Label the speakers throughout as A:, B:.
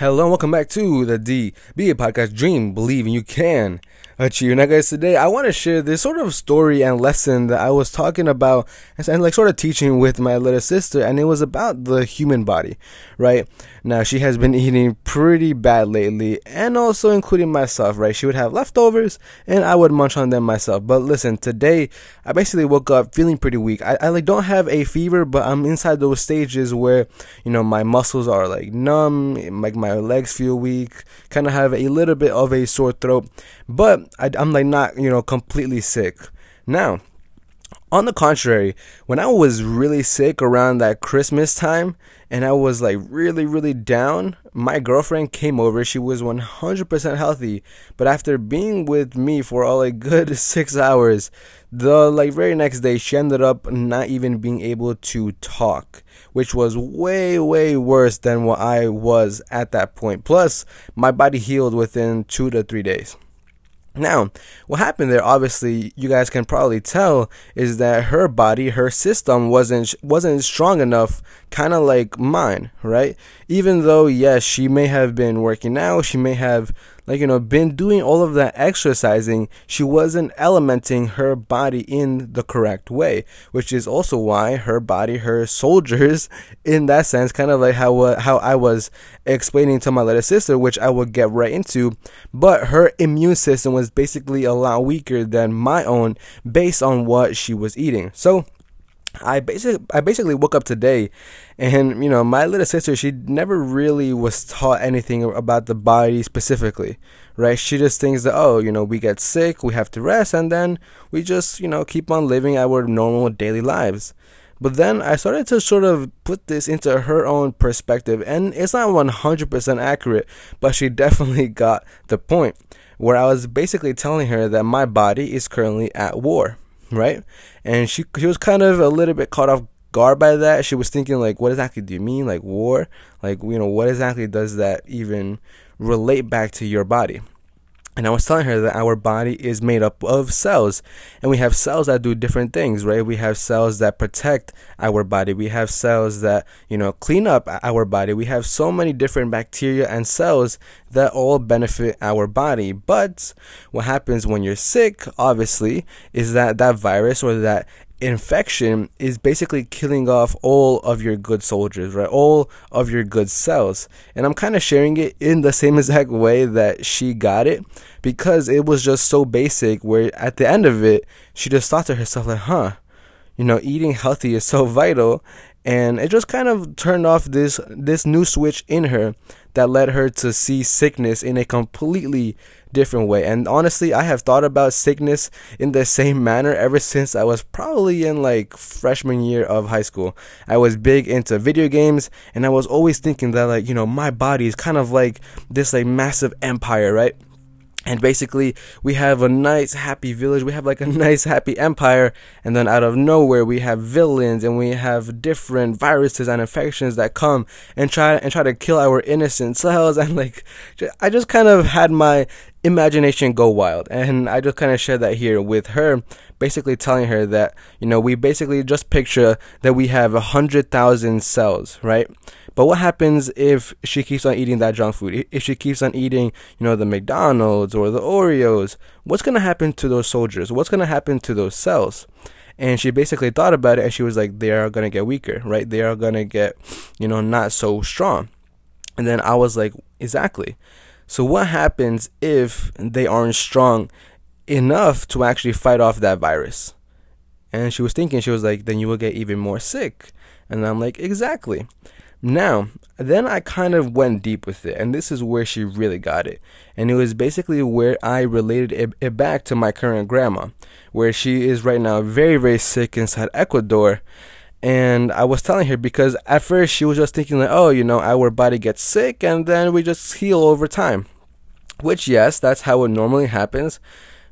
A: Hello and welcome back to the DB Podcast Dream, Believe and You Can Achieve. Now, guys, today I want to share this sort of story and lesson that I was talking about and, and like sort of teaching with my little sister, and it was about the human body, right? Now, she has been eating pretty bad lately, and also including myself, right? She would have leftovers, and I would munch on them myself. But listen, today I basically woke up feeling pretty weak. I, I like don't have a fever, but I'm inside those stages where you know my muscles are like numb, like my legs feel weak, kind of have a little bit of a sore throat, but I, I'm like not you know completely sick. Now, on the contrary, when I was really sick around that Christmas time and I was like really, really down, my girlfriend came over. She was 100% healthy. But after being with me for all a good six hours, the like very next day, she ended up not even being able to talk, which was way, way worse than what I was at that point. Plus, my body healed within two to three days. Now, what happened there, obviously, you guys can probably tell, is that her body, her system wasn't wasn't strong enough, kind of like mine, right? Even though, yes, she may have been working out, she may have like you know been doing all of that exercising she wasn't elementing her body in the correct way which is also why her body her soldiers in that sense kind of like how uh, how I was explaining to my little sister which I will get right into. But her immune system was basically a lot weaker than my own based on what she was eating. So I basically I basically woke up today and you know my little sister she never really was taught anything about the body specifically right? She just thinks that oh you know we get sick we have to rest and then we just you know keep on living our normal daily lives. But then I started to sort of put this into her own perspective and it's not 100% accurate but she definitely got the point where I was basically telling her that my body is currently at war right? And she she was kind of a little bit caught off guard by that. She was thinking like, what exactly do you mean, like war? Like you know, what exactly does that even relate back to your body? And I was telling her that our body is made up of cells, and we have cells that do different things, right? We have cells that protect our body. We have cells that, you know, clean up our body. We have so many different bacteria and cells that all benefit our body. But what happens when you're sick, obviously, is that that virus or that infection is basically killing off all of your good soldiers, right? All of your good cells. And I'm kind of sharing it in the same exact way that she got it because it was just so basic where at the end of it, she just thought to herself like, "Huh, you know, eating healthy is so vital." And it just kind of turned off this this new switch in her that led her to see sickness in a completely different way. And honestly, I have thought about sickness in the same manner ever since I was probably in like freshman year of high school. I was big into video games and I was always thinking that like, you know, my body is kind of like this like massive empire, right? And basically we have a nice happy village. We have like a nice happy empire. And then out of nowhere we have villains and we have different viruses and infections that come and try and try to kill our innocent cells and like i just kind of had my imagination go wild and i just kind of shared that here with her basically telling her that you know we basically just picture that we have a hundred thousand cells right but what happens if she keeps on eating that junk food? If she keeps on eating, you know, the McDonald's or the Oreos, what's going to happen to those soldiers? What's going to happen to those cells? And she basically thought about it and she was like, they are going to get weaker, right? They are going to get, you know, not so strong. And then I was like, exactly. So what happens if they aren't strong enough to actually fight off that virus? And she was thinking, she was like, then you will get even more sick. And I'm like, exactly. Now, then I kind of went deep with it, and this is where she really got it. And it was basically where I related it, it, back to my current grandma, where she is right now very, very sick inside Ecuador. And I was telling her because at first she was just thinking, like, oh, you know, our body gets sick and then we just heal over time. Which, yes, that's how it normally happens.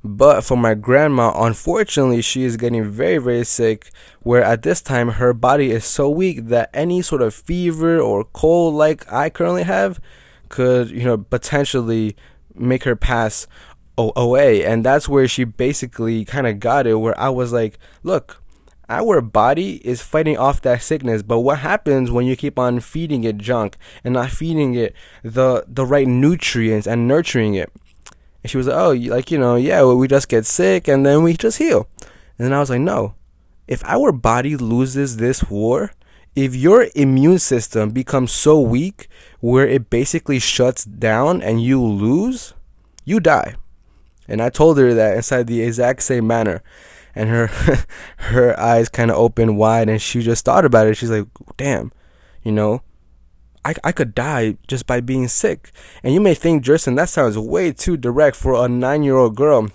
A: But for my grandma, unfortunately, she is getting very, very sick. Where at this time, her body is so weak that any sort of fever or cold, like I currently have, could, you know, potentially make her pass away. And that's where she basically kind of got it. Where I was like, look, our body is fighting off that sickness. But what happens when you keep on feeding it junk and not feeding it the the right nutrients and nurturing it? And she was like, "Oh, like you know, yeah, well, we just get sick and then we just heal." And then I was like, "No, if our body loses this war." If your immune system becomes so weak where it basically shuts down and you lose, you die. And I told her that inside the exact same manner and her her eyes kind of opened wide and she just thought about it. She's like damn you know I, I could die just by being sick. And you may think Jerson that sounds way too direct for a nine year old girl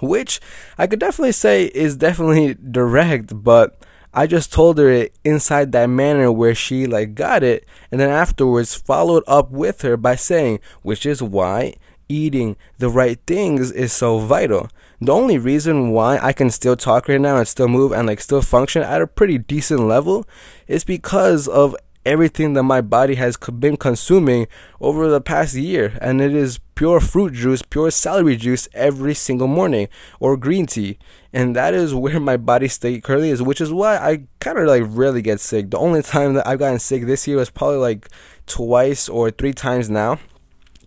A: which I could definitely say is definitely direct but I just told her it inside that manner where she like got it and then afterwards followed up with her by saying which is why eating the right things is so vital the only reason why I can still talk right now and still move and like still function at a pretty decent level is because of everything that my body has been consuming over the past year. And it is pure fruit juice pure celery juice every single morning or green tea. And that is where my body state currently is which is why i kind of like rarely get sick. The only time that i've gotten sick this year was probably like twice or three times now.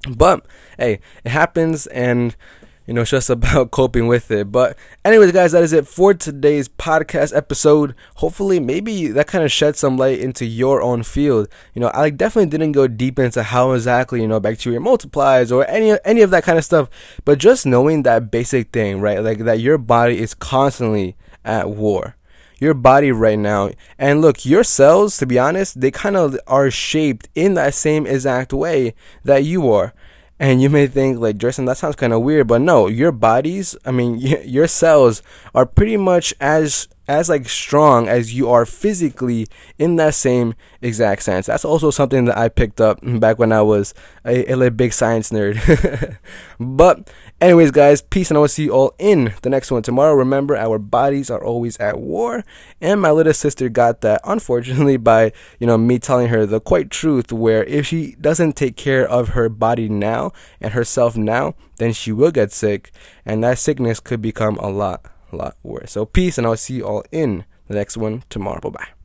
A: But hey it happens and you know, it's just about coping with it. But, anyways, guys, that is it for today's podcast episode. Hopefully, maybe that kind of shed some light into your own field. You know, I definitely didn't go deep into how exactly you know bacteria multiplies or any any of that kind of stuff, but just knowing that basic thing, right? Like that your body is constantly at war your body right now. And look, your cells, to be honest, they kind of are shaped in that same exact way that you are. And you may think like Jason, that sounds kind of weird, but no, your bodies, I mean, your cells are pretty much as as like strong as you are physically in that same exact sense. That's also something that I picked up back when I was a, a big science nerd. but anyways, guys, peace and I will see you all in the next one tomorrow. Remember, our bodies are always at war, and my little sister got that unfortunately by you know me telling her the quite truth. Where if she doesn't take care of her body now and herself now, then she will get sick, and that sickness could become a lot lot worse. So peace, and I'll see you all in the next one tomorrow. Bye bye.